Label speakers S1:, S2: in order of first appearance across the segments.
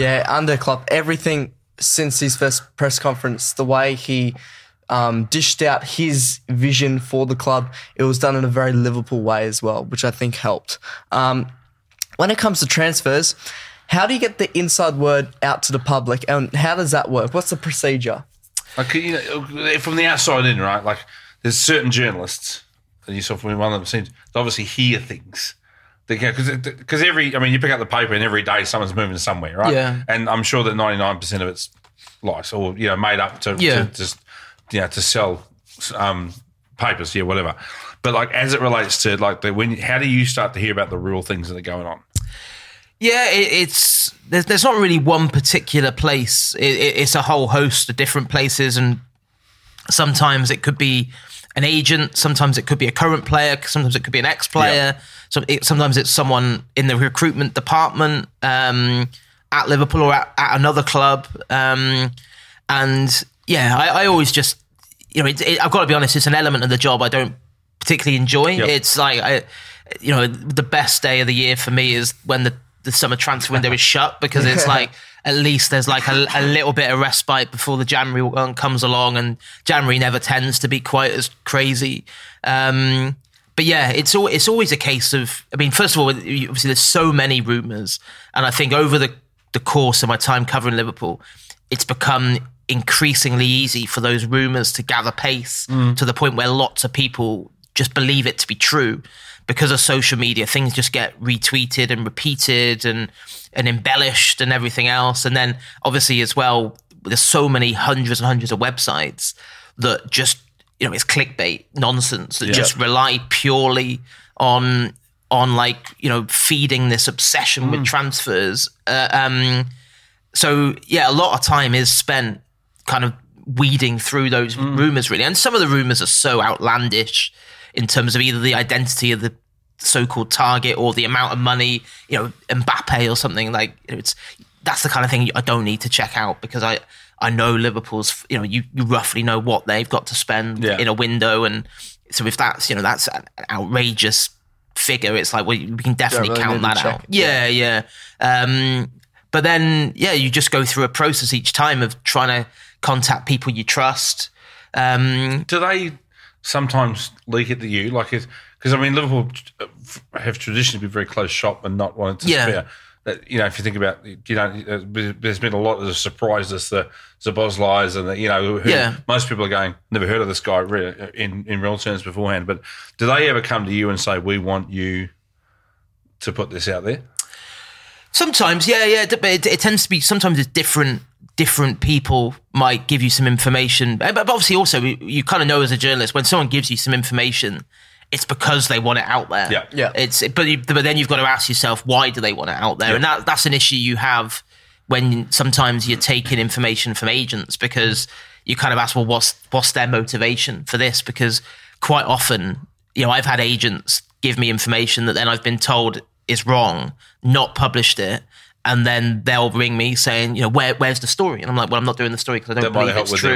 S1: Yeah, under Klopp, everything since his first press conference, the way he um, dished out his vision for the club, it was done in a very Liverpool way as well, which I think helped. Um, when it comes to transfers, how do you get the inside word out to the public, and how does that work? What's the procedure?
S2: Like you know, from the outside in, right? Like there's certain journalists, and yourself one of them seems to obviously hear things. Because because every, I mean, you pick up the paper and every day someone's moving somewhere, right?
S1: Yeah.
S2: And I'm sure that 99% of it's lies or you know made up to,
S1: Yeah.
S2: to just you know to sell um, papers, yeah, whatever. But like as it relates to like the when, how do you start to hear about the real things that are going on?
S3: Yeah, it, it's there's there's not really one particular place. It, it, it's a whole host of different places, and sometimes it could be an agent, sometimes it could be a current player, sometimes it could be an ex-player. So it, sometimes it's someone in the recruitment department um, at Liverpool or at, at another club. Um, and yeah, I, I always just you know it, it, I've got to be honest, it's an element of the job I don't particularly enjoy.
S2: Yep.
S3: It's like I, you know, the best day of the year for me is when the, the summer transfer window is shut because it's like at least there's like a, a little bit of respite before the January one comes along, and January never tends to be quite as crazy. Um, but yeah, it's al- it's always a case of. I mean, first of all, obviously there's so many rumours, and I think over the the course of my time covering Liverpool, it's become increasingly easy for those rumours to gather pace to the point where lots of people just believe it to be true because of social media. Things just get retweeted and repeated and and embellished and everything else. And then obviously as well, there's so many hundreds and hundreds of websites that just you know it's clickbait nonsense that just rely purely on on like you know feeding this obsession with transfers. Uh, um, so yeah, a lot of time is spent kind of weeding through those rumors really, and some of the rumors are so outlandish in terms of either the identity of the so-called target or the amount of money, you know, Mbappe or something like it's that's the kind of thing I don't need to check out because I I know Liverpool's you know you, you roughly know what they've got to spend
S2: Yeah.
S3: in a window. And so if that's you know that's an outrageous figure it's like well we can definitely
S1: really
S3: count that out.
S1: it,
S3: yeah yeah. Um but then yeah you just go through a process each time of trying to contact people you trust. Um
S2: Do they sometimes leak it to you? Like, it because I mean, Liverpool uh, have traditionally been very close shop and not wanting to
S3: Yeah.
S2: spare. That you know, if you think about, you know, uh, there's been a lot of surprises, the Szoboszlais, and the, you know, who,
S3: Yeah.
S2: most people are going, never heard of this guy in in real terms beforehand. But do they ever come to you and say, we want you to put this out there?
S3: Sometimes, yeah, yeah. But it, it tends to be sometimes it's different. Different people might give you some information, but but obviously also you, you kind of know as a journalist when someone gives you some information, it's because they want it out there.
S2: Yeah.
S1: Yeah.
S3: It's but you, but then you've got to ask yourself why do they want it out there, and that that's an issue you have when sometimes you're taking information from agents because you kind of ask, well, what's what's their motivation for this? Because quite often, you know, I've had agents give me information that then I've been told is wrong, not published it, and then they'll ring me saying, you know, where where's the story? And I'm like, well, I'm not doing the story because I don't
S2: That
S3: believe it's true.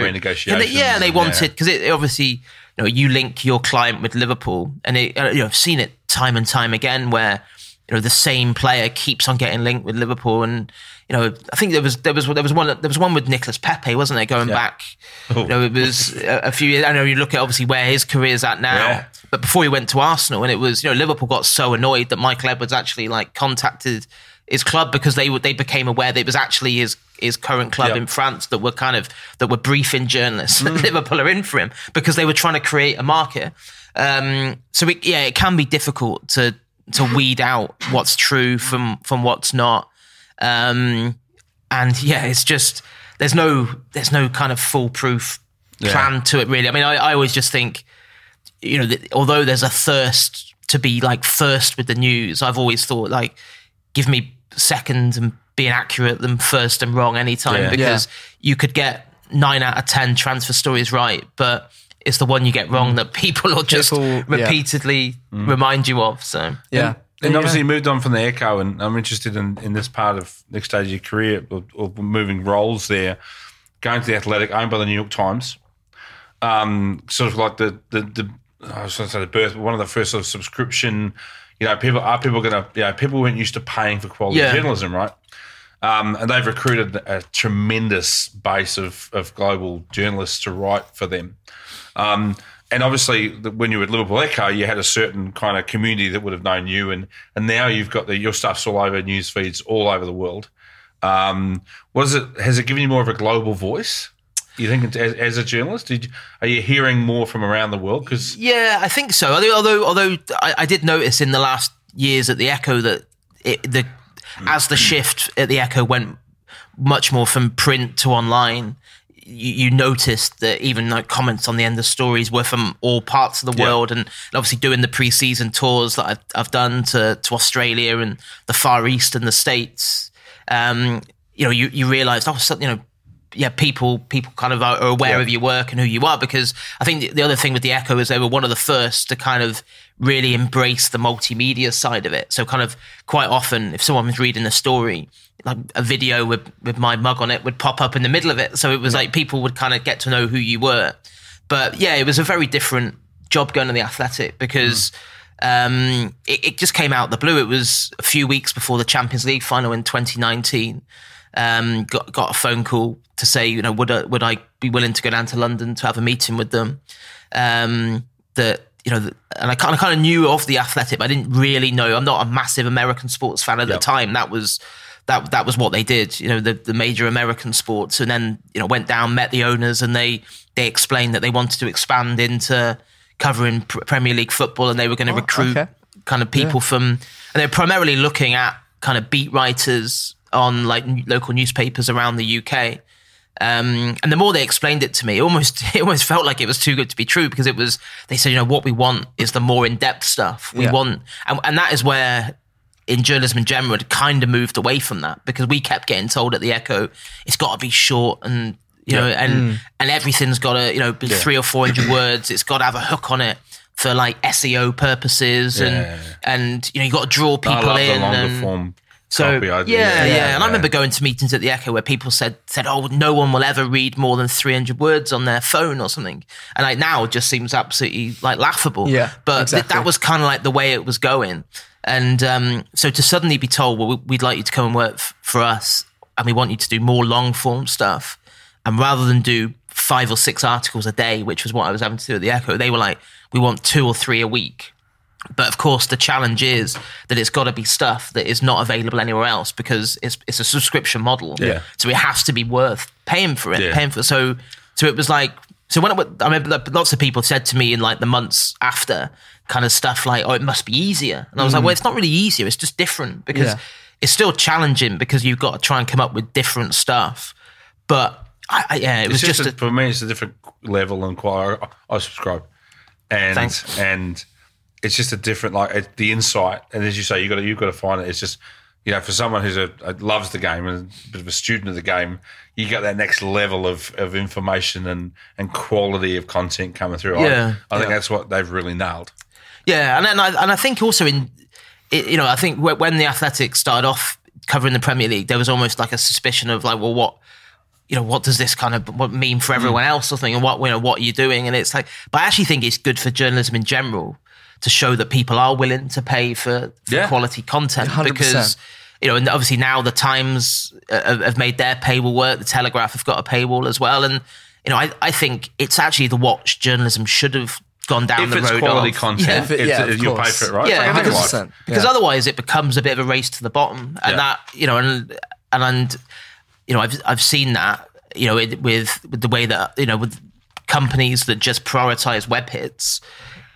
S3: they- yeah, they wanted
S2: yeah.
S3: because it obviously, you know, you link your client with Liverpool, and it, you know, I've seen it time and time again where you know the same player keeps on getting linked with Liverpool, and you know, I think there was there was there was one there was one with Nicolas Pepe, wasn't there? Going back, you know, it was a, a few years. I know you look at obviously where his career's at now,
S2: Yeah.
S3: but before he went to Arsenal, and it was you know Liverpool got so annoyed that Michael Edwards actually like contacted his club because they they became aware that it was actually his his current club
S2: Yep.
S3: in France that were kind of that were briefing journalists that Liverpool are in for him because they were trying to create a market. Um, so it, yeah, it can be difficult to to weed out what's true from from what's not. Um, and yeah, it's just there's no there's no kind of foolproof plan to it really. I mean, I, I always just think you know, although there's a thirst to be like first with the news, I've always thought like, give me second and being accurate than first and wrong anytime
S2: Yeah.
S3: because you could get nine out of ten transfer stories right, but it's the one you get wrong that people will just
S1: People- yeah.
S3: repeatedly remind you of. So
S1: Yeah.
S2: And
S1: Yeah.
S2: obviously, you moved on from the Echo, and I'm interested in, in this part of next stage of your career, or, or moving roles there, going to the Athletic, owned by the New York Times, um, sort of like the the, the I was going to say the birth, but one of the first sort of subscription. You know, people are people going to you know people weren't used to paying for quality
S3: Yeah.
S2: journalism, right? Um, and they've recruited a tremendous base of, of global journalists to write for them. Um, and obviously, when you were at Liverpool Echo, you had a certain kind of community that would have known you, and and now you've got the your stuff's all over news feeds all over the world. Um, was it has it given you more of a global voice? You think as, as a journalist, did you, are you hearing more from around the world? Because
S3: Yeah, I think so. Although, although, although I, I did notice in the last years at the Echo that it, the as the shift at the Echo went much more from print to online, you, you noticed that even like comments on the end of stories were from all parts of the
S2: Yeah.
S3: world, and obviously doing the pre-season tours that I've, I've done to to Australia and the Far East and the States. Um, you know, you you realised, oh, so, you know, yeah, people people kind of are, are aware
S2: Yeah.
S3: of your work and who you are because I think the, the other thing with the Echo is they were one of the first to kind of really embrace the multimedia side of it. So kind of quite often, if someone was reading a story, like a video with with my mug on it would pop up in the middle of it. So it was like people would kind of get to know who you were. But yeah, it was a very different job going to the Athletic because. Um, it, it just came out of the blue. It was a few weeks before the Champions League final in 2019 um, got got a phone call to say, you know, would I, would I be willing to go down to London to have a meeting with them? Um, that you know, and I kind of kind of knew of the Athletic, but I didn't really know. I'm not a massive American sports fan at
S2: Yep.
S3: the time. That was that that was what they did. You know, the the major American sports, and then you know went down, met the owners, and they they explained that they wanted to expand into covering pr- Premier League football, and they were going to recruit
S1: okay.
S3: kind of people from, and they're primarily looking at kind of beat writers on like n- local newspapers around the UK. Um, and the more they explained it to me, it almost it almost felt like it was too good to be true because it was. They said, you know, what we want is the more in depth stuff. We
S1: Yeah.
S3: want, and, and that is where in journalism in general had kind of moved away from that because we kept getting told at the Echo it's got to be short and you know and and everything's got to you know be three or four hundred words. It's got to have a hook on it for like SEO purposes and
S2: Yeah.
S3: and you know you got to draw people in
S2: the longer
S3: and,
S2: form
S3: so
S2: copy
S3: yeah,
S2: idea.
S3: yeah, And I remember going to meetings at the Echo where people said said, "Oh, no one will ever read more than three hundred words on their phone or something." And like now, it just seems absolutely like laughable.
S1: Yeah,
S3: but th- that was kind of like the way it was going. And um, so to suddenly be told, "Well, we'd like you to come and work f- for us, and we want you to do more long form stuff," and rather than do five or six articles a day, which was what I was having to do at the Echo, they were like, "We want two or three a week." But of course, the challenge is that it's got to be stuff that is not available anywhere else because it's it's a subscription model.
S2: Yeah.
S3: So it has to be worth paying for it.
S2: Yeah.
S3: Paying for so so it was like so when it, I remember that lots of people said to me in like the months after kind of stuff like oh it must be easier and I was like mm. well it's not really easier it's just different because
S1: Yeah.
S3: it's still challenging because you've got to try and come up with different stuff. But I, I, yeah, it was
S2: It's just,
S3: just,
S2: a, for me, it's a different level and quality. I, I subscribe, and
S3: Thanks.
S2: and it's just a different like it, the insight. And as you say, you got to you got to find it. It's just you know for someone who's a, a loves the game and a bit of a student of the game, you get that next level of, of information and and quality of content coming through.
S3: Yeah.
S2: I, I think that's what they've really nailed.
S3: Yeah, and and I, and I think also in, you know, I think when the Athletics started off covering the Premier League, there was almost like a suspicion of like, well, what, you know, what does this kind of what mean for everyone mm. else or something, and what you know, what are you doing? And it's like, but I actually think it's good for journalism in general to show that people are willing to pay for, for
S2: Yeah.
S3: quality content
S1: 100%.
S3: because. You know, and obviously now the Times uh, have have made their paywall work. The Telegraph have got a paywall as well, and you know, I, I think it's actually the watch journalism should have gone down
S2: If
S3: the
S2: it's
S3: road
S2: quality
S3: of.
S2: content,
S3: Yeah.
S1: If it-
S2: it's,
S1: yeah, of
S2: you'll pay for it, right?
S3: Yeah,
S2: like
S3: because- because
S1: Yeah.
S3: otherwise it becomes a bit of a race to the bottom, and
S2: Yeah.
S3: that you know, and and, and you know, I've I've seen that you know it, with with the way that you know with companies that just prioritize web hits.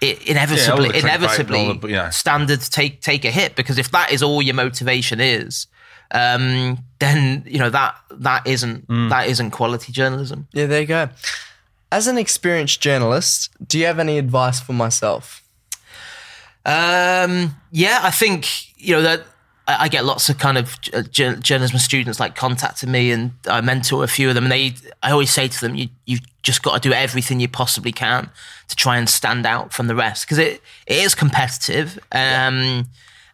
S3: It inevitably,
S2: clickbait and
S3: inevitably,
S2: all the- yeah.
S3: standards take take a hit because if that is all your motivation is, um, then you know that that isn't
S2: Mm.
S3: that isn't quality journalism.
S1: Yeah, there you go. As an experienced journalist, do you have any advice for myself?
S3: Um, yeah, I think you know that I, I get lots of kind of uh, journalism students like contacting me, and I mentor a few of them. And they, I always say to them, you you've just got to do everything you possibly can to try and stand out from the rest because it it is competitive. Um,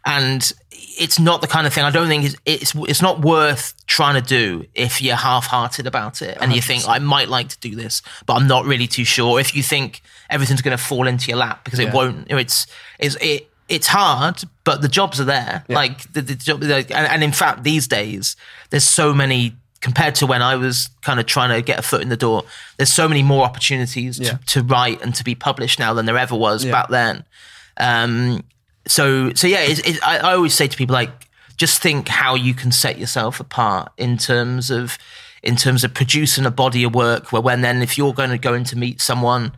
S3: and it's not the kind of thing I don't think it's, it's it's not worth trying to do if you're half-hearted about it and you think I might like to do this but I'm not really too sure if you think everything's going to fall into your lap because it won't you it's it's it it's hard, but the jobs are there. Like the, the job, like, and, and in fact, these days there's so many compared to when I was kind of trying to get a foot in the door. There's so many more opportunities
S1: Yeah.
S3: to, to write and to be published now than there ever was
S1: Yeah.
S3: back then. Um, so so yeah, it's, it's, I, I always say to people like, just think how you can set yourself apart in terms of in terms of producing a body of work. Where when then if you're going to go in to meet someone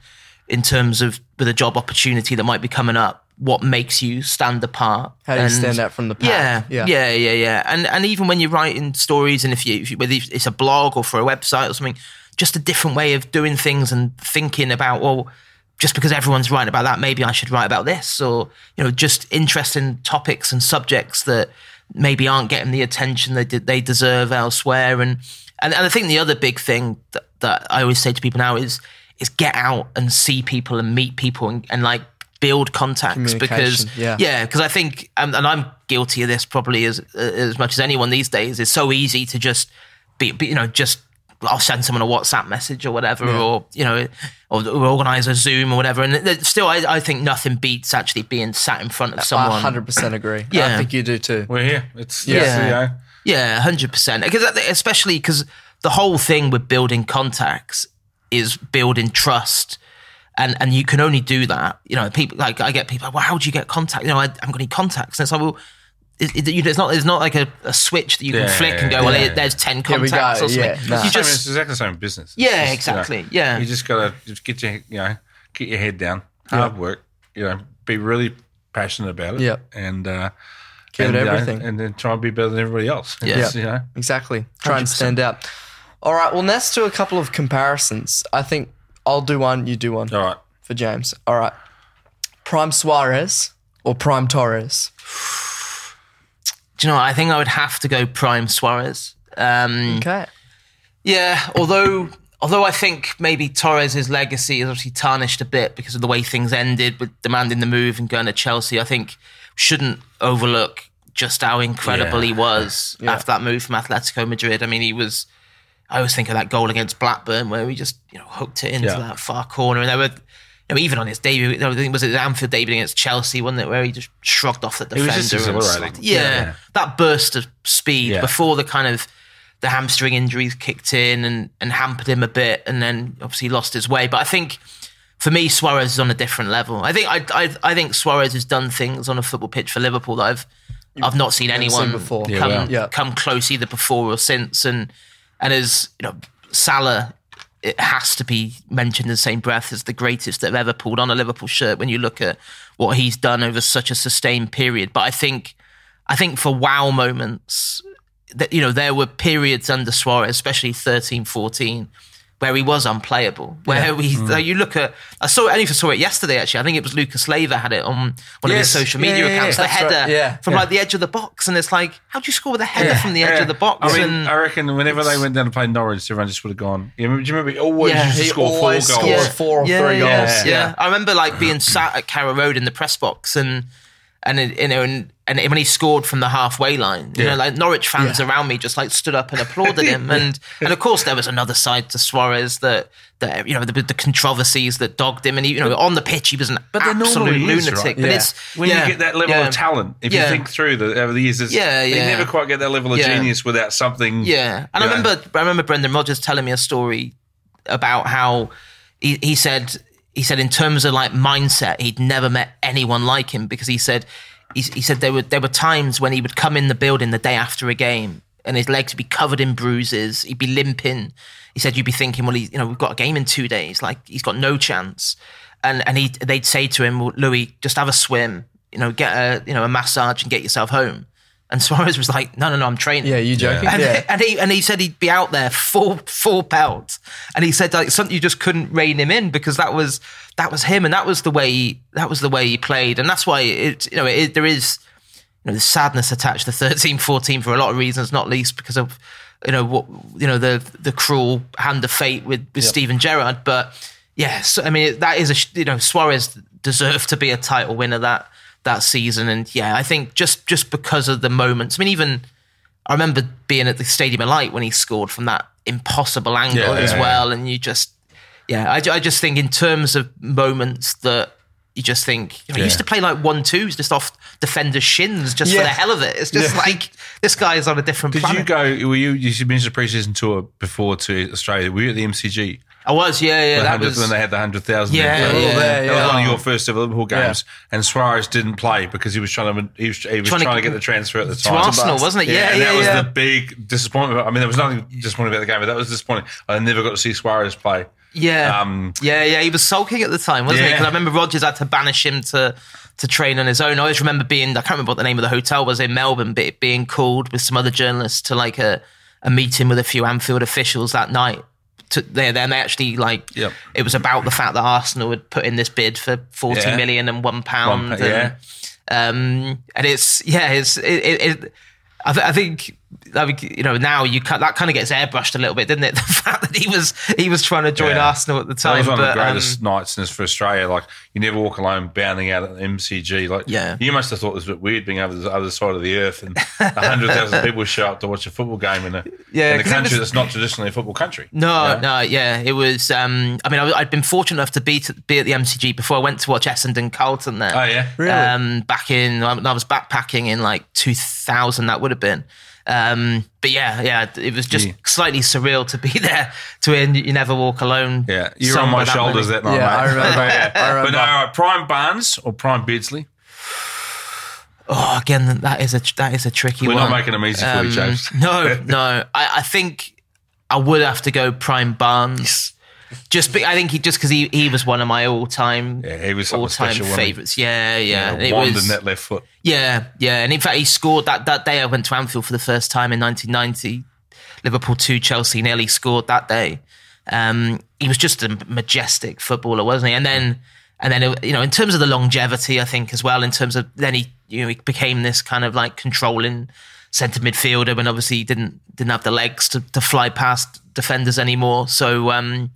S3: in terms of with a job opportunity that might be coming up, what makes you stand apart?
S1: How do you
S3: And-
S1: stand out from the pack?
S3: yeah,
S1: Yeah.
S3: yeah, yeah, yeah, And and even when you're writing stories, and if you, if you whether it's a blog or for a website or something, just a different way of doing things and thinking about well, just because everyone's writing about that, maybe I should write about this, or you know, just interesting topics and subjects that maybe aren't getting the attention they they deserve elsewhere. And and, and I think the other big thing that, that I always say to people now is is get out and see people and meet people and, and like build contacts because
S1: Communication, yeah.
S3: yeah, because I think, um, and I'm guilty of this probably as as much as anyone these days. It's so easy to just be, be you know, just I'll send someone a WhatsApp message or whatever, or you know, or, or organize a Zoom or whatever. And still, I, I think nothing beats actually being sat in front of
S1: I
S3: someone.
S1: 100% agree.
S3: Yeah, I
S1: think you do too.
S2: We're here. It's
S3: Yeah.
S2: yeah.
S3: Yeah, hundred percent. Because especially because the whole thing with building contacts is building trust, and and you can only do that. You know, people like I get people. Well, how do you get contact? You know, I haven't got any contacts. And it's like, well, it, it, you know, it's not. There's not like a, a switch that you can
S2: Yeah,
S3: flick and go. Well,
S2: yeah.
S3: there's ten
S1: Here we
S3: contacts
S1: go,
S3: or something.
S1: yeah, nah.
S3: You
S2: Same,
S3: just
S2: it's exactly the same business. It's
S3: Yeah,
S2: just, you know,
S3: exactly, yeah.
S2: you just gotta just get your you know get your head down, hard work. You know, be really passionate about it.
S1: Yeah.
S2: and uh,
S1: Give
S2: and, you know,
S1: everything.
S2: and then try and be better than everybody else.
S3: Yeah.
S2: You know,
S1: Exactly. Try and
S3: 100%.
S1: stand out. All right. Well, let's do a couple of comparisons. I think I'll do one, you do one
S2: all right.
S1: for James. All right. Prime Suarez or Prime Torres?
S3: do you know? what? I think I would have to go prime Suarez. Um,
S1: Okay.
S3: Yeah, although although I think maybe Torres' legacy is obviously tarnished a bit because of the way things ended with demanding the move and going to Chelsea. I think shouldn't overlook just how incredible
S2: Yeah.
S3: he was after that move from Atletico Madrid. I mean, he was. I always think of that goal against Blackburn where he just you know hooked it into
S2: Yeah.
S3: that far corner, and there were. You know, even on his debut, I think was it Anfield debut against Chelsea, wasn't it, where he just shrugged off the
S2: was
S3: defender.
S2: just
S3: and
S2: exhilarating.
S3: yeah,
S2: Yeah.
S3: that burst of speed
S2: Yeah.
S3: before the kind of the hamstring injuries kicked in and, and hampered him a bit, and then obviously lost his way. But I think for me, Suarez is on a different level. I think I, I, I think Suarez has done things on a football pitch for Liverpool that I've I've not seen anyone
S1: before.
S3: come
S2: Yeah, well.
S1: Yeah.
S3: come close either before or since. And and as you know, Salah. It has to be mentioned in the same breath as the greatest that have ever pulled on a Liverpool shirt when you look at what he's done over such a sustained period. But I think I think for wow moments, that you know, there were periods under Suarez, especially 13, 14, where he was unplayable. Where we,
S2: Mm.
S3: uh, you look at, I saw, I only saw it yesterday actually. I think it was Lucas Leiva had it on one of his
S2: Yes.
S3: social
S2: Yeah,
S3: media
S2: yeah, yeah.
S3: accounts. The
S1: That's right.
S3: header
S1: Yeah,
S3: from
S1: yeah.
S3: like the edge of the box, and it's like, how do you score with a header from the edge
S2: Yeah.
S3: of the box?
S2: I mean,
S3: and
S2: I reckon whenever they went down to play Norwich, everyone just would have gone. Yeah, do you remember? He always
S3: Yeah,
S2: used to
S1: He
S2: score four goals.
S1: scores
S3: Yeah.
S1: four or
S3: yeah,
S1: three
S3: yeah,
S1: goals.
S3: Yeah. I remember like being sat at Carrow Road in the press box and and it- you know and, and when he scored from the halfway line, you
S2: Yeah.
S3: know, like Norwich fans
S1: Yeah.
S3: around me just like stood up and applauded him, and and of course there was another side to Suarez that that you know the, the controversies that dogged him, and he, you know on the pitch he was an
S2: But
S3: absolute
S2: normally is,
S3: lunatic.
S2: right?
S3: But
S1: Yeah.
S3: it's
S2: When you get that level of talent, if you think through the over the years, it's,
S3: Yeah,
S2: you
S3: yeah.
S2: never quite get that level of genius without something.
S3: Yeah, and I
S2: Yeah.
S3: remember I remember Brendan Rodgers telling me a story about how he, he said he said in terms of like mindset he'd never met anyone like him because he said he, he said there were there were times when he would come in the building the day after a game and his legs would be covered in bruises. He'd be limping. He said you'd be thinking well he, you know we've got a game in two days. Like he's got no chance. And and he they'd say to him well, Luis just have a swim you know get a you know a massage and get yourself home and Suarez was like no no no I'm training.
S1: Yeah, you joking?
S3: and,
S1: Yeah.
S3: and he and he said he'd be out there full full pelt, and he said like something you just couldn't rein him in because that was that was him, and that was the way he, that was the way he played, and that's why it you know it, there is you know the sadness attached to 13, 14 for a lot of reasons, not least because of you know what you know the the cruel hand of fate with with Steven Gerrard, but yes, I mean that is a you know Suarez deserved to be a title winner that that season, and yeah, I think just just because of the moments, I mean even. I remember being at the Stadium of Light when he scored from that impossible angle
S2: Yeah,
S3: as
S2: yeah,
S3: well, and you just, yeah, I, I just think in terms of moments that you just think you know, he used to play like one twos just off defenders' shins just for the hell of it. It's just
S1: Yeah.
S3: like this guy is on a different
S2: Did
S3: planet.
S2: you go? Were you? You mentioned the preseason tour before to Australia. Were you at the MCG?
S3: I was, yeah, yeah.
S2: when,
S3: That
S2: 100
S3: was
S2: when they had the hundred thousand.
S3: Yeah,
S2: that
S3: yeah.
S1: there,
S2: that was
S1: yeah.
S2: one of your first ever Liverpool games, and Suarez didn't play because he was trying to he was, he was
S3: Trying
S2: trying,
S3: to-
S2: to, get the transfer at the time. to.
S3: Arsenal, wasn't it? Yeah,
S2: and
S3: yeah,
S2: that was the big disappointment. I mean, there was nothing disappointing about the game, but that was disappointing. I never got to see Suarez play.
S3: Yeah,
S2: Um,
S3: yeah, yeah. He was sulking at the time, wasn't he? Because I remember Rodgers had to banish him to to train on his own. I always remember being I can't remember what the name of the hotel was in Melbourne, but being called with some other journalists to like a a meeting with a few Anfield officials that night. To, they then they actually like
S2: Yep.
S3: it was about the fact that Arsenal had put in this bid for forty
S2: Yeah.
S3: million and one pound.
S2: One pa- yeah.
S3: and, um, and it's yeah, it's it. it, it I, th- I think, You know, now you ca that kind of gets airbrushed a little bit, didn't it? The fact that he was he was trying to join
S2: Yeah.
S3: Arsenal at the
S2: That
S3: time,
S2: was one
S3: but
S2: of the
S3: um,
S2: greatest nights in this for Australia. Like you never walk alone, bounding out at the MCG. Like
S3: Yeah.
S2: you must have thought it was a bit weird being over the other side of the earth and hundred thousand people show up to watch a football game in a
S3: Yeah,
S2: in a country
S3: was-
S2: that's not traditionally a football country.
S3: No, no, yeah, it was. Um, I mean, I, I'd been fortunate enough to be to be at the MCG before I went to watch Essendon Carlton there.
S2: Oh yeah,
S1: Really?
S3: Um, back in I was backpacking in like 2000, that would have been. Um, but yeah, yeah, it was just
S2: Yeah.
S3: slightly surreal to be there to win. You never walk alone.
S2: yeah.
S3: you're
S2: on my
S3: that
S2: shoulders
S3: many-
S2: that night.
S1: Yeah,
S2: mate.
S1: I remember.
S2: yeah.
S1: I remember.
S2: But no, all right, Prime Barnes or Prime Beardsley.
S3: Oh, again, that is a that is a tricky one.
S2: We're not making them easy for you,
S3: Um,
S2: James.
S3: No, no. I, I think I would have to go Prime Barnes. Just, be, I think he just because he, he was one of my all time
S2: Yeah, he was
S3: all time favorites. Yeah, yeah.
S2: Yeah,
S3: it was,
S2: that left foot.
S3: yeah, yeah. And in fact, he scored that that day. I went to Anfield for the first time in 1990. Liverpool two, Chelsea nearly scored that day. Um, he was just a majestic footballer, wasn't he? And then, and then, you know, in terms of the longevity, I think as well. In terms of then he, you know, he became this kind of like controlling centre midfielder, when obviously he didn't didn't have the legs to, to fly past defenders anymore. So, um,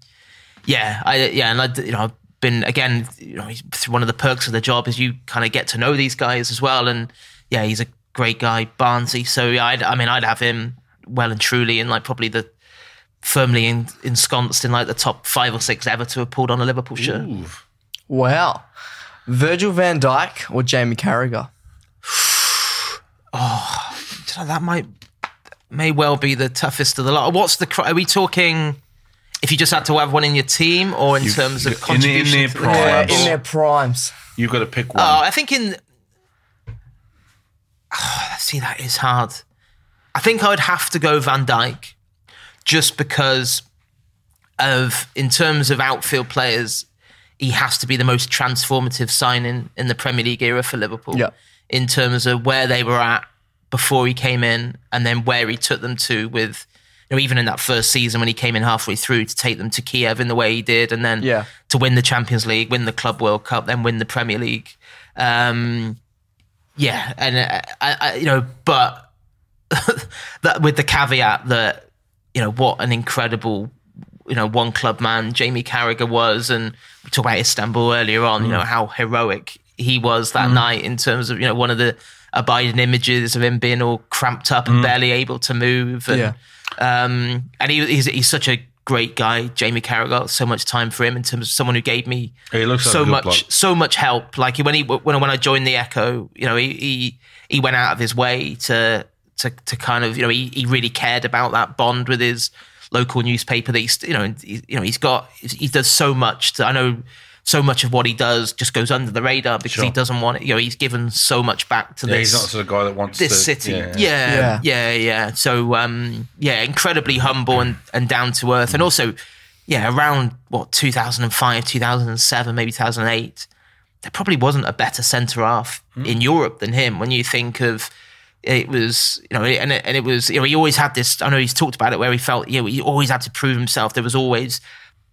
S3: yeah, I yeah, and I you know I've been again, you know, one of the perks of the job is you kind of get to know these guys as well, and yeah, he's a great guy, Barnsey. So yeah, I'd, I mean, I'd have him well and truly in like probably the firmly in, ensconced in like the top five or six ever to have pulled on a Liverpool shirt.
S2: Ooh.
S1: Wow. Virgil van Dijk or Jamie Carragher?
S3: Oh, know, that might may well be the toughest of the lot. What's the? Are we talking? If you just had to have one in your team, or in
S2: You-
S3: terms of
S2: in the- in
S3: contribution
S2: their
S3: to the
S2: prime.
S3: club?
S1: Yeah,
S2: Primes.
S1: in their primes.
S2: You've got to pick one.
S3: Oh, I think in. Oh, see, that is hard. I think I would have to go Van Dijk, just because of in terms of outfield players, he has to be the most transformative signing in the Premier League era for Liverpool.
S1: Yeah.
S3: In terms of where they were at before he came in, and then where he took them to with. Know, even in that first season when he came in halfway through to take them to Kiev in the way he did, and then
S1: Yeah.
S3: to win the Champions League, win the Club World Cup, then win the Premier League. Um, yeah, and uh, I, I, you know, but that with the caveat that you know what an incredible you know one club man Jamie Carragher was, and we talked about Istanbul earlier on. You know how heroic he was that night in terms of you know one of the abiding images of him being all cramped up and barely able to move. And,
S1: Yeah.
S3: Um, and he, he's he's such a great guy, Jamie Carragher. So much time for him in terms of someone who gave me
S2: He looks like
S3: so much
S2: bloke.
S3: so much help. Like when he when when I joined the Echo, you know, he he, he went out of his way to to to kind of you know he, he really cared about that bond with his local newspaper. That he's you know he, you know he's got he does so much. To, I know so much of what he does just goes under the radar because he doesn't want it. You know, he's given so much back to
S2: Yeah,
S3: this
S2: he's not the sort of guy that wants
S3: this
S2: to,
S3: city.
S2: Yeah.
S3: Yeah,
S1: Yeah.
S3: yeah, yeah, So, um, yeah, incredibly humble and, and down to earth, and also, yeah, around what 2005, 2007, maybe 2008, there probably wasn't a better centre half in Europe than him. When you think of it was, you know, and it, and it was, you know, he always had this. I know he's talked about it where he felt, you know, he always had to prove himself. There was always.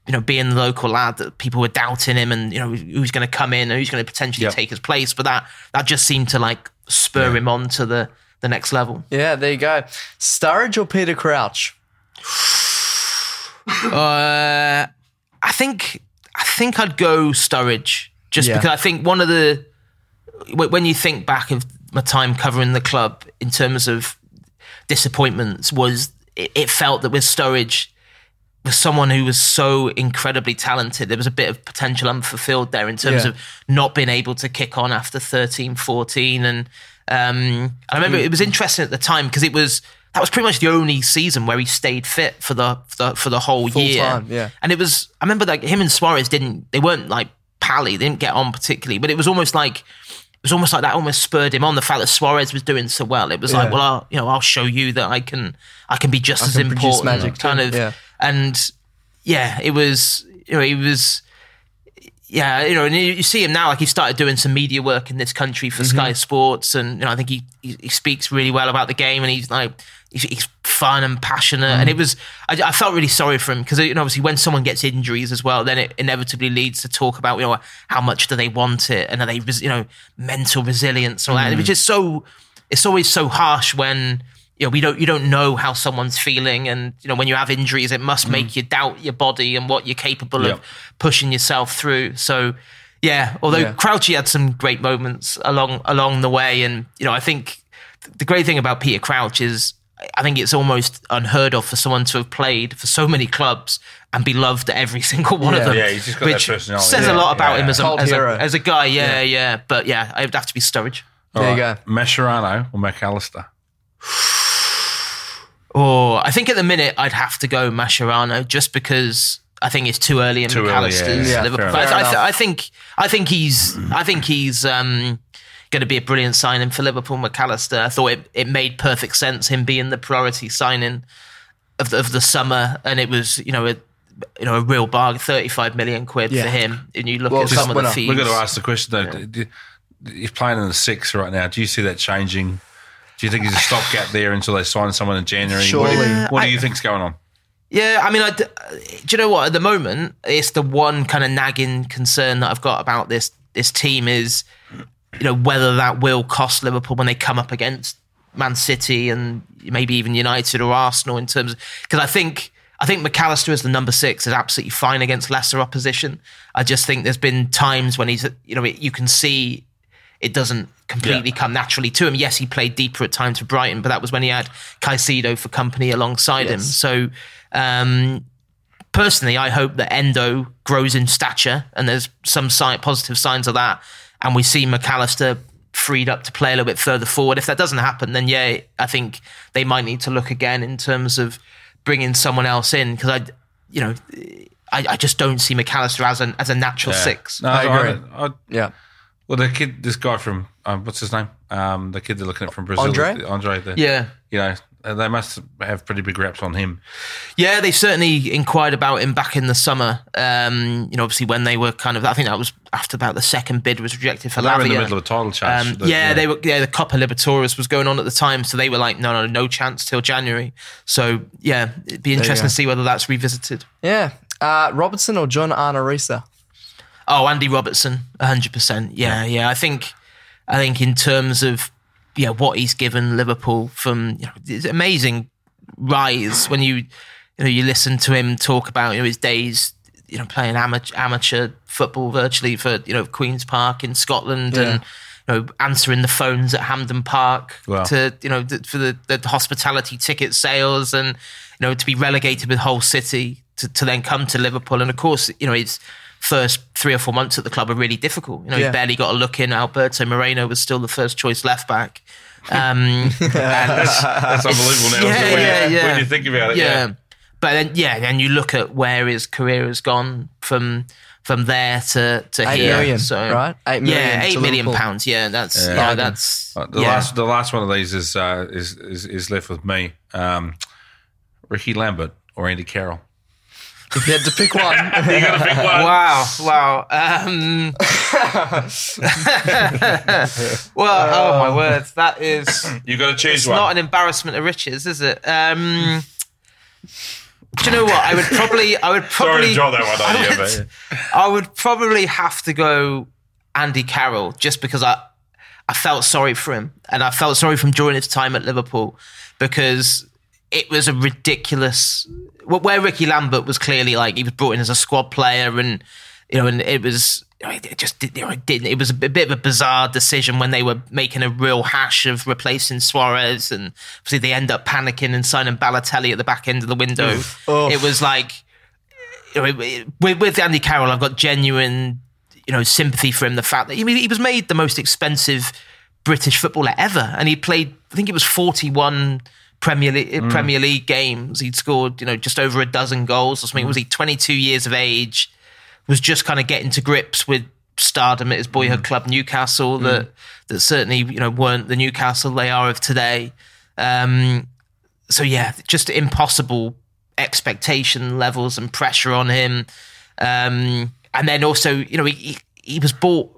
S3: You know, being the local lad, that people were doubting him, and you know who's going to come in, and who's going to potentially
S2: Yep.
S3: take his place. But that that just seemed to like spur him on to the the next level.
S1: Yeah, there you go. Sturridge or Peter Crouch?
S3: Uh, I think I think I'd go Sturridge just
S1: Yeah.
S3: because I think one of the when you think back of my time covering the club in terms of disappointments was it, it felt that with Sturridge was someone who was so incredibly talented. There was a bit of potential unfulfilled there in terms
S1: Yeah.
S3: of not being able to kick on after 13, 14. And um, I remember it was interesting at the time because it was that was pretty much the only season where he stayed fit for the for the, for the whole
S1: Full
S3: year.
S1: time, yeah.
S3: And it was I remember like him and Suarez didn't they weren't like pally, they didn't get on particularly, but it was almost like it was almost like that almost spurred him on the fact that Suarez was doing so well. It was like, well, I'll, you know, I'll show you that I can I can be just as
S1: can
S3: important,
S1: magic too,
S3: kind of.
S1: yeah.
S3: And yeah, it was you know he was yeah, you know, and you, you see him now, like he started doing some media work in this country for Sky mm-hmm. Sports, and you know, I think he, he he speaks really well about the game, and he's like he's, he's fun and passionate, mm-hmm. and it was I, I felt really sorry for him because you know, obviously when someone gets injuries as well, then it inevitably leads to talk about you know how much do they want it, and are they you know mental resilience and all that, and it's mm-hmm. just so it's always so harsh when you know we don't you don't know how someone's feeling and you know when you have injuries it must mm. make you doubt your body and what you're capable
S2: Yeah.
S3: of pushing yourself through so yeah although
S1: Yeah.
S3: Crouchy had some great moments along along the way and you know I think the great thing about Peter Crouch is I think it's almost unheard of for someone to have played for so many clubs and be loved at every single one of them.
S2: Yeah, he's just got that personality.
S3: Says
S2: Yeah,
S3: a lot about
S2: yeah.
S3: him as a, as, a, as a guy. Yeah, yeah, But yeah, I'd have to be Sturridge.
S1: There you go.
S2: Mascherano or Mac Allister?
S3: Or I think at the minute I'd have to go Mascherano just because I think it's too early in
S2: Too early,
S3: Mac Allister's
S2: yeah.
S1: Yeah,
S3: Liverpool.
S2: fair
S3: But I,
S1: enough.
S3: I, I think I think he's I think he's um, going to be a brilliant signing for Liverpool. Mac Allister. I thought it, it made perfect sense him being the priority signing of the, of the summer, and it was you know a you know a real bargain, thirty five million quid
S1: Yeah.
S3: for him. And you look
S1: World
S3: at some of the
S1: winner.
S3: fees.
S2: We've got to ask the question though. Do- He's playing in the six right now. Do you see that changing? Do you think he's a stopgap there until they sign someone in January? What do you,
S1: Surely.
S2: what do
S3: I-
S2: you think's going on?
S3: Yeah, I mean, I do you know what? At the moment, it's the one kind of nagging concern that I've got about this this team is, you know, whether that will cost Liverpool when they come up against Man City and maybe even United or Arsenal in terms because I think I think Mac Allister as the number six is absolutely fine against lesser opposition. I just think there's been times when he's you know you can see it doesn't completely
S2: Yeah.
S3: come naturally to him. Yes, he played deeper at times for Brighton, but that was when he had Caicedo for company alongside him. So, um, personally, I hope that Endo grows in stature and there's some sign, positive signs of that. And we see Mac Allister freed up to play a little bit further forward. If that doesn't happen, then yeah, I think they might need to look again in terms of bringing someone else in because I, you know, I, I just don't see Mac Allister as an as a natural six.
S2: No,
S1: I agree.
S2: I-
S1: Yeah.
S2: Well, the kid, this guy from um, what's his name? Um, the kid they're looking at from Brazil,
S1: Andre?
S2: Andre. The,
S3: Yeah.
S2: you know, uh, they must have pretty big raps on him.
S3: Yeah, they certainly inquired about him back in the summer. Um, you know, obviously when they were kind of, I think that was after about the second bid was rejected for
S2: They were in the middle of a title chase.
S3: Um,
S2: The-
S3: yeah, they were. Yeah, the Copa Libertadores was going on at the time, so they were like, no, no, no chance till January. So yeah, it'd be interesting to see whether that's revisited.
S1: Yeah. Uh, Robertson or John Arne Riise?
S3: Oh, Andy Robertson, hundred percent. Yeah, yeah. I think, I think in terms of yeah what he's given Liverpool from you know it's amazing rise when you you know you listen to him talk about you know his days you know playing amateur amateur football virtually for you know Queens Park in Scotland and you know answering the phones at Hampden Park
S2: Wow.
S3: to you know for the, the hospitality ticket sales and you know to be relegated with Hull City to, to then come to Liverpool and of course you know his first three or four months at the club are really difficult you know
S1: Yeah.
S3: he barely got a look in Alberto Moreno was still the first choice left back um, and
S2: That's unbelievable now.
S3: Yeah,
S2: isn't when,
S3: yeah,
S2: you,
S3: yeah.
S2: when you think about it.
S3: yeah.
S2: Yeah.
S3: But then, yeah, then you look at where his career has gone from from there to to
S1: Eight
S3: here.
S1: million,
S3: so,
S1: right? Eight million
S3: Yeah, eight million
S1: Liverpool.
S3: pounds. Yeah, that's
S2: Yeah.
S3: yeah,
S1: Bargain.
S3: that's
S2: Uh, The
S3: yeah.
S2: last, the last one of these is uh, is, is is left with me. Um, Ricky Lambert or Andy Carroll.
S1: If you had to pick one,
S2: You got to pick one.
S3: Wow, wow. Um, well, oh my word, that is
S2: You got to choose
S3: it's
S2: one.
S3: not an embarrassment of riches, is it? Um, do you know what? I would probably, I would
S2: Sorry
S3: probably,
S2: to drop that one on
S3: I
S2: you,
S3: would-
S2: but
S3: I would probably have to go Andy Carroll just because I I felt sorry for him and I felt sorry for him during his time at Liverpool because it was a ridiculous well, where Ricky Lambert was clearly like he was brought in as a squad player and you know and it was it just you know, it didn't it was a bit of a bizarre decision when they were making a real hash of replacing Suarez and obviously they end up panicking and signing Balotelli at the back end of the window
S1: Oh.
S3: it was like you know, with, with Andy Carroll, I've got genuine, you know, sympathy for him. The fact that he, he was made the most expensive British footballer ever, and he played. I think it was forty-one Premier League,
S2: Mm.
S3: Premier League games. He'd scored, you know, just over a dozen goals or something.
S2: Mm.
S3: Was he twenty-two years of age? Was just kind of getting to grips with stardom at his
S2: Mm.
S3: boyhood club Newcastle. That that certainly you know weren't the Newcastle they are of today. Um, so yeah, just impossible expectation levels and pressure on him. Um, and then also, you know, he, he, he was bought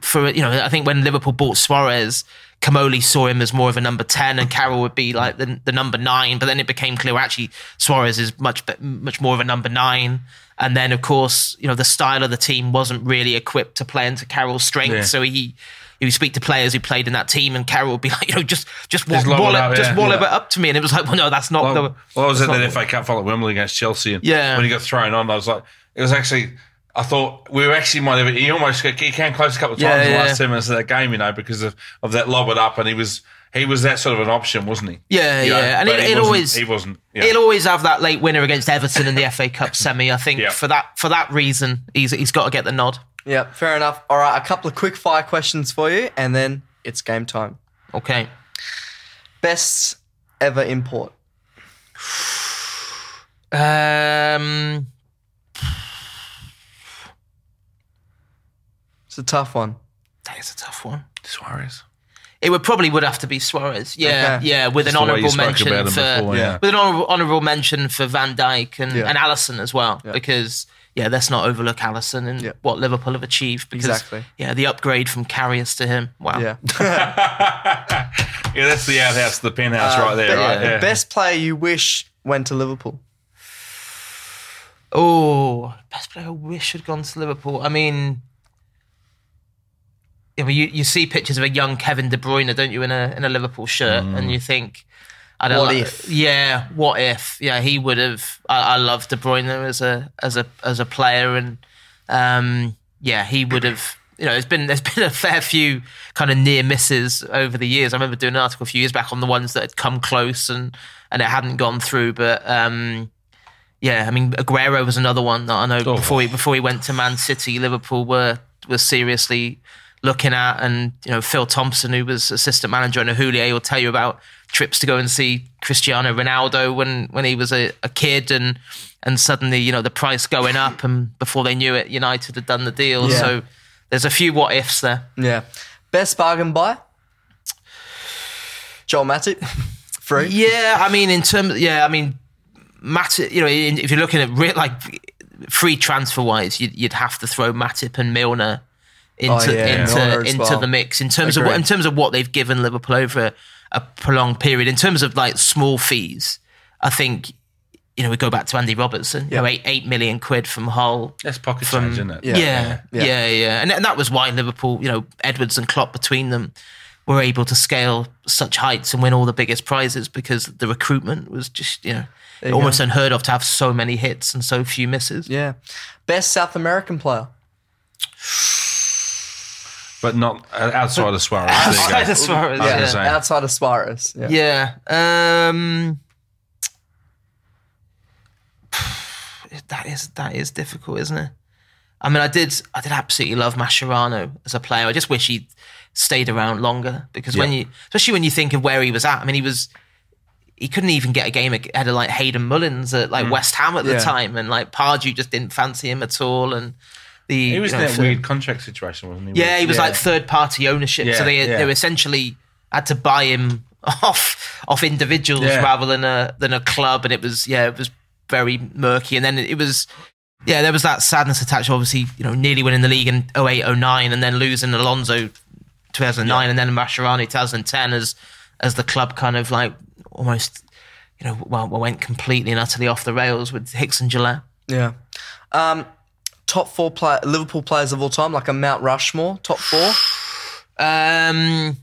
S3: for, you know, I think when Liverpool bought Suarez, Comolli saw him as more of a number 10 and Carroll would be like the, the number nine. But then it became clear actually Suarez is much, much more of a number nine. And then, of course, you know, the style of the team wasn't really equipped to play into Carroll's strengths.
S2: Yeah.
S3: So he, would speak to players who played in that team, and Carroll would be like, you know, just just,
S2: Just
S3: wa-
S2: lob it up,
S3: just
S2: yeah.
S3: wallop
S2: Yeah.
S3: it up to me, and it was like, well, no, that's not the.
S2: Well, well, I was
S3: it
S2: that FA Cup final at Wembley against Chelsea, and
S3: Yeah.
S2: when he got thrown on, I was like, it was actually. I thought we were actually might have. He almost he came close a couple of times
S3: Yeah,
S2: in the
S3: yeah.
S2: last ten minutes of that game, you know, because of, of that lob it up, and he was he was that sort of an option, wasn't he?
S3: Yeah,
S2: You know,
S3: yeah, and
S2: but
S3: it-
S2: he
S3: it always-
S2: he wasn't. Yeah.
S3: He'll always have that late winner against Everton in the FA Cup semi. I think
S2: Yeah.
S3: for that for that reason, he's he's got to get the nod.
S1: Yeah, fair enough. All right, a couple of quick fire questions for you, and then it's game time.
S3: Okay.
S1: Best ever import.
S3: Um.
S1: It's a tough one.
S3: That is a tough one.
S2: Suarez.
S3: It would probably would have to be Suarez. Yeah,
S1: Okay.
S3: yeah, with an
S2: Just the
S3: honourable mention for
S2: before, yeah.
S3: with an honourable, honourable mention for Van Dijk and,
S1: Yeah.
S3: and Alisson as well, because yeah, let's not overlook Alisson and
S1: Yeah.
S3: what Liverpool have achieved. Because,
S1: Exactly.
S3: Yeah, the upgrade from Karius to him. Wow.
S1: Yeah.
S2: Yeah, that's the outhouse, the penthouse right there,
S1: Be-
S2: right? Yeah.
S1: Best player you wish went to Liverpool.
S3: Oh, best player I wish had gone to Liverpool. I mean, yeah, well, you, you see pictures of a young Kevin De Bruyne, don't you, in a in a Liverpool shirt, and you think, I don't
S1: What
S3: know,
S1: if?
S3: Yeah, what if? Yeah, he would have. I, I love De Bruyne as a as a as a player, and um, yeah, he would have. You know, there's been there's been a fair few kind of near misses over the years. I remember doing an article a few years back on the ones that had come close and and it hadn't gone through, but. um yeah, I mean Aguero was another one that I know
S2: Oh.
S3: before he before he went to Man City, Liverpool were were seriously looking at, and you know Phil Thompson, who was assistant manager under Houllier, will tell you about trips to go and see Cristiano Ronaldo when when he was a, a kid, and and suddenly you know the price going up, and before they knew it, United had done the deal.
S1: Yeah.
S3: So there's a few what ifs there.
S1: Yeah. Best bargain buy? Joel Matip. Free.
S3: Yeah, I mean, in terms, yeah, I mean, Matip. You know, if you're looking at re- like free transfer wise, you'd, you'd have to throw Matip and Milner Oh, into
S1: Oh, yeah,
S3: into into
S1: well.
S3: the mix in terms of what, in terms of what they've given Liverpool over a, a prolonged period. In terms of like small fees, I think. You know, we go back to Andy Robertson. You know, eight eight million quid from Hull.
S2: That's pocket
S3: From-
S2: change, isn't it?
S1: Yeah.
S3: Yeah,
S1: yeah.
S3: yeah, yeah, And, and that was why Liverpool, you know, Edwards and Klopp between them were able to scale such heights and win all the biggest prizes because the recruitment was just, you know,
S1: you
S3: almost unheard of to have so many hits and so few misses.
S1: Yeah. Best South American player.
S2: But not uh, outside of Suarez. There you go.
S3: Outside of Suarez,
S2: I was gonna
S3: yeah.
S2: say.
S1: Outside of Suarez. Yeah.
S3: Yeah. Um, that is that is difficult, isn't it? I mean, I did I did absolutely love Mascherano as a player. I just wish he'd stayed around longer because when
S2: Yeah.
S3: you, especially when you think of where he was at. I mean, he was he couldn't even get a game ahead of like Hayden Mullins at like West Ham at the
S1: Yeah.
S3: time, and like Pardew just didn't fancy him at all, and the
S2: He was
S3: you
S2: in
S3: know,
S2: that
S3: for-
S2: weird contract situation, wasn't he?
S3: yeah, he was
S1: Yeah.
S3: like third party ownership. so they
S2: yeah.
S3: they essentially had to buy him off off individuals
S2: Yeah.
S3: rather than a than a club, and it was yeah, it was very murky. And then it was yeah, there was that sadness attached. Obviously, you know, nearly winning the league in 08, 09 and then losing Alonso 2009, and then Mascherano 2010 as as the club kind of like almost you know well went completely and utterly off the rails with Hicks and Gillett.
S1: Yeah. Um, top four play- Liverpool players of all time, like a Mount Rushmore, top four.
S3: Um,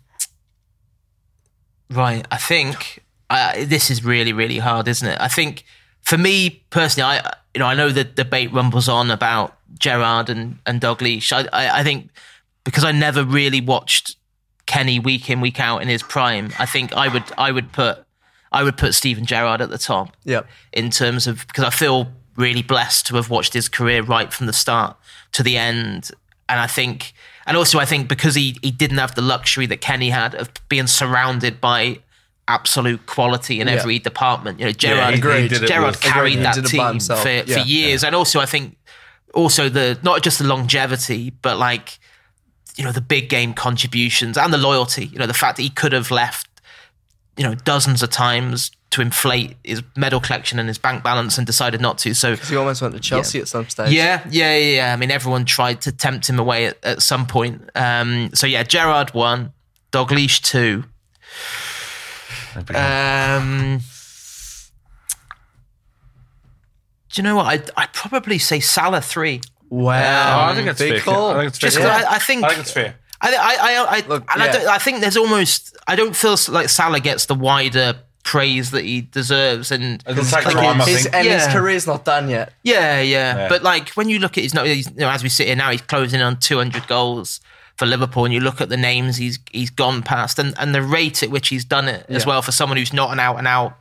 S3: right. I think uh, this is really, really hard, isn't it? I think for me personally, I you know I know the debate rumbles on about Gerrard and and Dalglish. I, I I think because I never really watched Kenny week in week out in his prime. I think I would I would put I would put Steven Gerrard at the top
S1: Yeah.
S3: in terms of because I feel really blessed to have watched his career right from the start to the end. And I think, and also I think because he he didn't have the luxury that Kenny had of being surrounded by absolute quality in
S1: Yeah.
S3: every department. You know, Gerrard,
S2: he Gerrard
S3: carried. That
S1: did it by
S3: team for,
S1: Yeah.
S3: for years, and also I think also the not just the longevity, but like you know the big game contributions and the loyalty. You know, the fact that he could have left you know dozens of times to inflate his medal collection and his bank balance and decided not to. So
S1: He almost went to Chelsea at some stage.
S3: yeah, yeah, yeah, yeah. I mean, everyone tried to tempt him away at, at some point. Um, so yeah, Gerrard one, Dalglish two. Um, do you know what? I'd, I'd probably say Salah three.
S1: Wow.
S2: Oh, I think that's fair.
S1: call.
S2: I think it's fair.
S3: Just 'cause I, I think
S2: I think it's fair.
S3: I, I, I, I,
S1: Look,
S3: and I, don't, I think there's almost. I don't feel like Salah gets the wider praise that he deserves, and
S2: It'll
S3: like
S2: time, I
S1: His,
S2: think.
S1: and his career's not done yet.
S3: Yeah, yeah,
S2: Yeah.
S3: But like when you look at his, no- you know, as we sit here now, he's closing on 200 goals for Liverpool, and you look at the names he's he's gone past, and and the rate at which he's done it as well for someone who's not an out and out,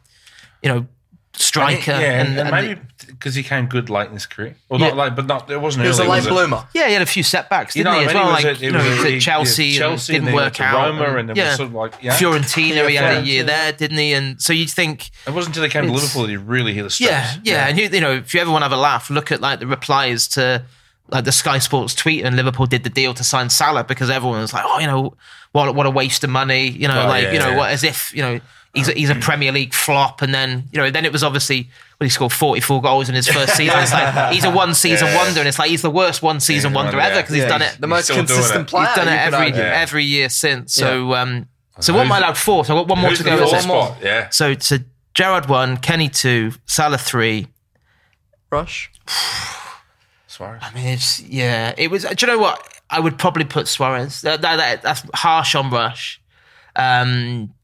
S3: you know, striker.
S2: yeah, and,
S3: and,
S2: and
S3: and
S2: maybe because he came good late in his career. Well,
S3: Yeah.
S2: not late, but not. It wasn't
S1: He was a late
S2: was it?
S1: bloomer.
S3: yeah, he had a few setbacks, didn't
S2: know,
S3: he? As well, like
S2: was at-
S3: you
S2: it
S3: know,
S2: was
S3: he was
S2: at-
S3: at Chelsea,
S2: yeah, Chelsea, and
S3: didn't
S2: then he went
S3: work out.
S2: Roma, and it was
S3: yeah.
S2: sort of like yeah.
S3: Fiorentina, he had
S2: Yeah.
S3: a year there, didn't he? And so you'd think,
S2: It wasn't until he came to Liverpool that he really hit the straps.
S3: Yeah, yeah, and you, you know, if you ever want to have a laugh, look at like the replies to like the Sky Sports tweet, and Liverpool did the deal to sign Salah because everyone was like, oh, you know, what what a waste of money, you know,
S2: Oh,
S3: like
S2: yeah,
S3: you know,
S2: yeah.
S3: what as if you know he's a, he's a Premier League flop, and then you know, then it was obviously when he scored forty four goals in his first season. It's like he's a one season
S2: Yeah.
S3: wonder, and it's like he's the worst one season
S2: Yeah,
S3: wonder
S2: yeah.
S3: ever because he's
S1: Yeah,
S3: done it.
S1: The most consistent player.
S3: He's done it every.
S2: Yeah.
S3: every year since. So, um, so what am I allowed four? So I got one more to go.
S2: fourth
S3: is it?
S2: spot? Yeah.
S3: So, so Gerrard one, Kenny two, Salah three.
S1: Rush.
S2: Suarez.
S3: I mean, it's yeah. It was. Do you know what? I would probably put Suarez. That, that, that- that's harsh on Rush, um,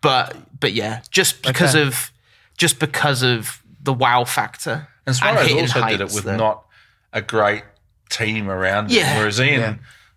S3: but but yeah, just because
S1: Okay.
S3: of just because of the wow factor.
S2: And Suarez
S3: hitting
S2: also did it with
S3: that-
S2: not a great team around
S3: Yeah.
S2: him. Whereas Ian,
S1: Yeah.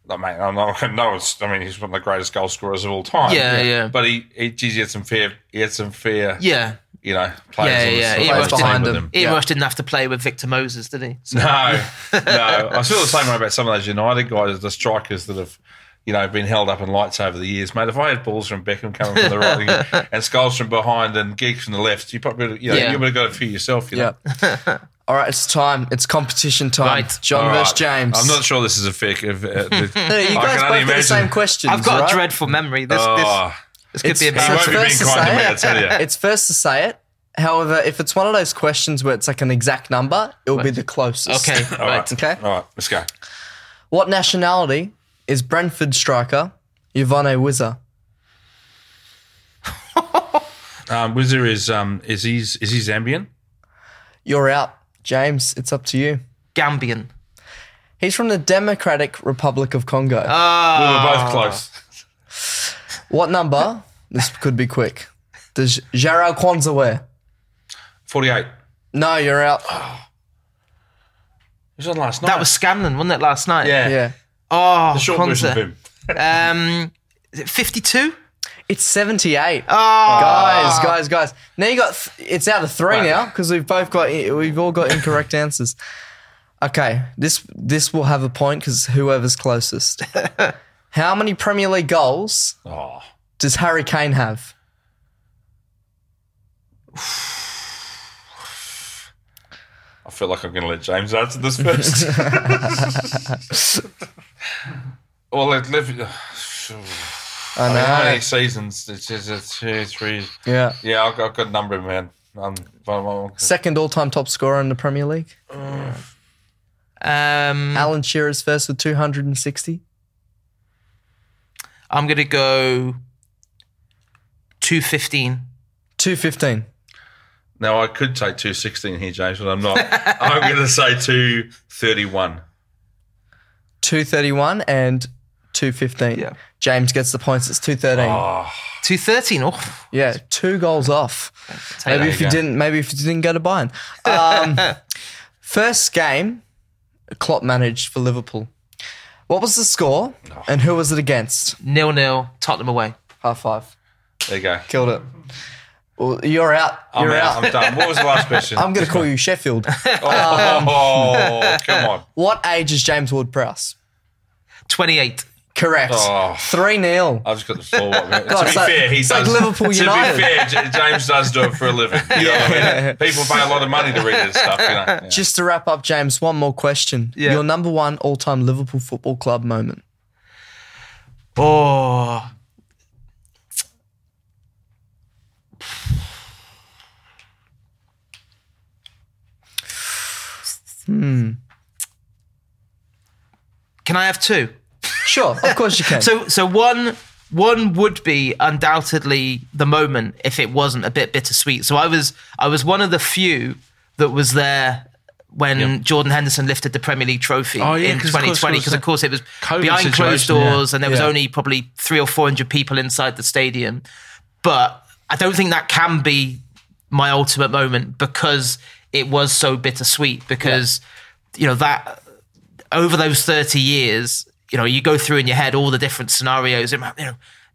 S2: like, mate, I'm not, no, it's, I mean, he's one of the greatest goal scorers of all time.
S3: Yeah, yeah.
S2: But he, he, geez, he had some fair, he had some fair,
S3: Yeah,
S2: you know, players
S3: Yeah,
S2: on the
S3: yeah,
S2: side
S3: he
S2: of
S3: was
S2: the team with
S1: him.
S2: him.
S3: Ian
S1: Yeah.
S3: Rush didn't have to play with Victor Moses, did he? So-
S2: No, no. I feel the same way about some of those United guys, the strikers that have, you know, been held up in lights over the years. Mate, if I had balls from Beckham coming from the right and Scholes from behind and Giggs from the left, you probably, you know,
S3: Yeah.
S2: you would have got a few yourself. You know?
S1: Yeah. All right, it's time. It's competition time.
S3: Right.
S1: John
S2: All
S1: versus. James.
S2: I'm not sure this is a fair. If, uh, the,
S1: you
S2: I
S1: guys both
S2: only
S1: got the same
S2: imagine-
S1: questions.
S3: I've got
S1: right?
S3: a dreadful memory. This
S2: Oh,
S3: this, this could
S1: It's-
S3: be
S2: he
S1: so
S2: won't
S1: it's
S2: be being
S1: first to
S2: kind to
S1: say
S2: me,
S1: it.
S2: I tell you.
S1: It's first to say it. However, if it's one of those questions where it's like an exact number, it will be the closest.
S3: okay.
S2: All
S3: right.
S2: right.
S1: Okay.
S2: All right, let's go.
S1: What nationality is Brentford striker Yoane Wissa?
S2: Um, Wizard is um is he is he Zambian?
S1: You're out. James, it's up to you.
S3: Gambian.
S1: He's from the Democratic Republic of Congo.
S2: we were
S3: Ah.
S2: both close.
S1: what number? This could be quick. Does Jarell Quansah wear?
S2: Forty-eight.
S1: No, you're out.
S2: It was on last night.
S3: That was Scanlon, wasn't it, last night?
S2: yeah.
S1: Yeah.
S3: Oh,
S2: The short version of him.
S3: Um, is it 52?
S1: It's 78.
S3: Oh,
S1: Guys, guys, guys. Now you got th- it's out of 3
S2: Right.
S1: now because we've both got we've all got incorrect answers. Okay, this this will have a point cuz whoever's closest. How many Premier League goals
S2: Oh,
S1: does Harry Kane have?
S2: I feel like I'm going to let James answer this first. well, let, let,
S1: I
S2: I mean,
S1: know.
S2: how many seasons? It's just it's two, three.
S1: Yeah.
S2: Yeah, I've got, I've got a number, man. Um, I'm, I'm,
S1: Second all-time top scorer in the Premier League.
S3: Um,
S1: Alan Shearer's first with 260.
S3: I'm going to go 215.
S1: 215.
S2: now I could take two sixteen here, James, but I'm not. I'm going to say two thirty-one.
S1: 231 and 215.
S3: Yeah.
S1: James gets the points. It's 213.
S2: Oh,
S3: 213. Oh,
S1: Yeah, two goals off.
S3: take
S1: Maybe if you
S2: go.
S1: didn't, maybe if you didn't go to Bayern. Um, first game, Klopp managed for Liverpool. What was the score, and who was it against?
S3: Nil nil, Tottenham away.
S1: Half five.
S2: there you go.
S1: Killed it. Well, you're out.
S2: I'm
S1: You're
S2: out.
S1: out.
S2: I'm done. What was the last question?
S1: I'm going to call you Sheffield.
S2: Oh, come on.
S1: what age is James Ward Prowse?
S3: 28.
S1: Correct.
S2: Oh.
S1: 3 0.
S2: I've just got the floor. to
S1: God,
S2: be
S1: like-
S2: fair, he does.
S1: like Liverpool
S2: to
S1: United.
S2: be fair, James does do it for a living. You know what I mean? People pay a lot of money to read this stuff. You know? Yeah.
S1: Just to wrap up, James, one more question.
S3: Yeah.
S1: Your number one all time Liverpool Football Club moment.
S3: Oh. Hmm. Can I have two?
S1: Sure, of course you can.
S3: So, so one one would be undoubtedly the moment if it wasn't a bit bittersweet. So I was I was one of the few that was there when Jordan Henderson lifted the Premier League trophy
S2: Oh, yeah,
S3: in
S2: 'cause of course
S3: 2020 because of course it was
S2: COVID
S3: behind closed
S2: situation, yeah.
S3: doors and there was
S1: Yeah.
S3: only probably three or four hundred people inside the stadium. But I don't think that can be my ultimate moment because it was so bittersweet because you know that over those 30 years, you know, you go through in your head all the different scenarios. You know,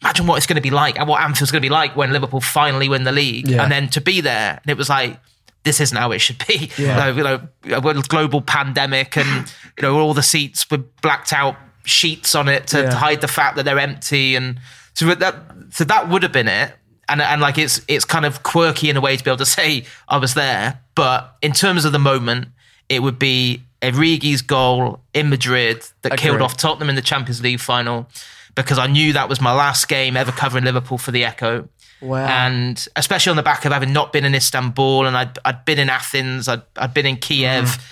S3: imagine what it's going to be like and what Anfield's going to be like when Liverpool finally win the league.
S1: Yeah.
S3: And then to be there, and it was like, this isn't how it should be.
S1: Yeah.
S3: You know, you know, a global pandemic and, you know, all the seats with blacked out sheets on it to,
S1: Yeah.
S3: to hide the fact that they're empty. And so that, so that would have been it. And, and like it's it's kind of quirky in a way to be able to say I was there, but in terms of the moment, it would be Origi's goal in Madrid that killed off Tottenham in the Champions League final because I knew that was my last game ever covering Liverpool for the Echo.
S1: Wow.
S3: And especially on the back of having not been in Istanbul and I'd, I'd been in Athens, I'd, I'd been in Kiev,
S1: Mm-hmm.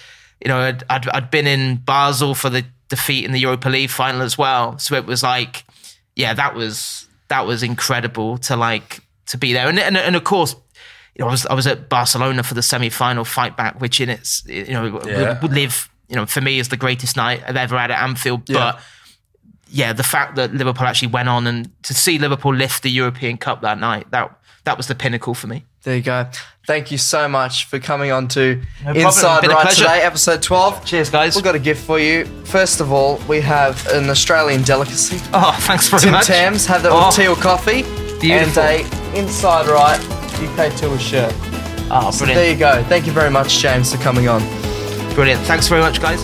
S3: you know, I'd, I'd, I'd been in Basel for the defeat in the Europa League final as well. So it was like, yeah, that was that was incredible to like to be there. And and, and of course, you know, I was I was at Barcelona for the semi final fight back, which in its you know
S2: Yeah.
S3: would, live you know for me is the greatest night I've ever had at Anfield.
S1: Yeah.
S3: But yeah, the fact that Liverpool actually went on and to see Liverpool lift the European Cup that night that that was the pinnacle for me.
S1: There you go. Thank you so much for coming on to
S3: problem.
S1: Inside Right today, episode 12.
S3: Cheers, guys.
S1: We've got a gift for you. First of all, we have an Australian delicacy.
S3: Oh, thanks very
S1: Tim
S3: much.
S1: Tams, have that
S3: Oh,
S1: with tea or coffee.
S3: Beautiful.
S1: And a Inside Right UK Tour shirt.
S3: Oh,
S1: So
S3: brilliant.
S1: there you go. Thank you very much, James, for coming on.
S3: Brilliant. Thanks very much, guys.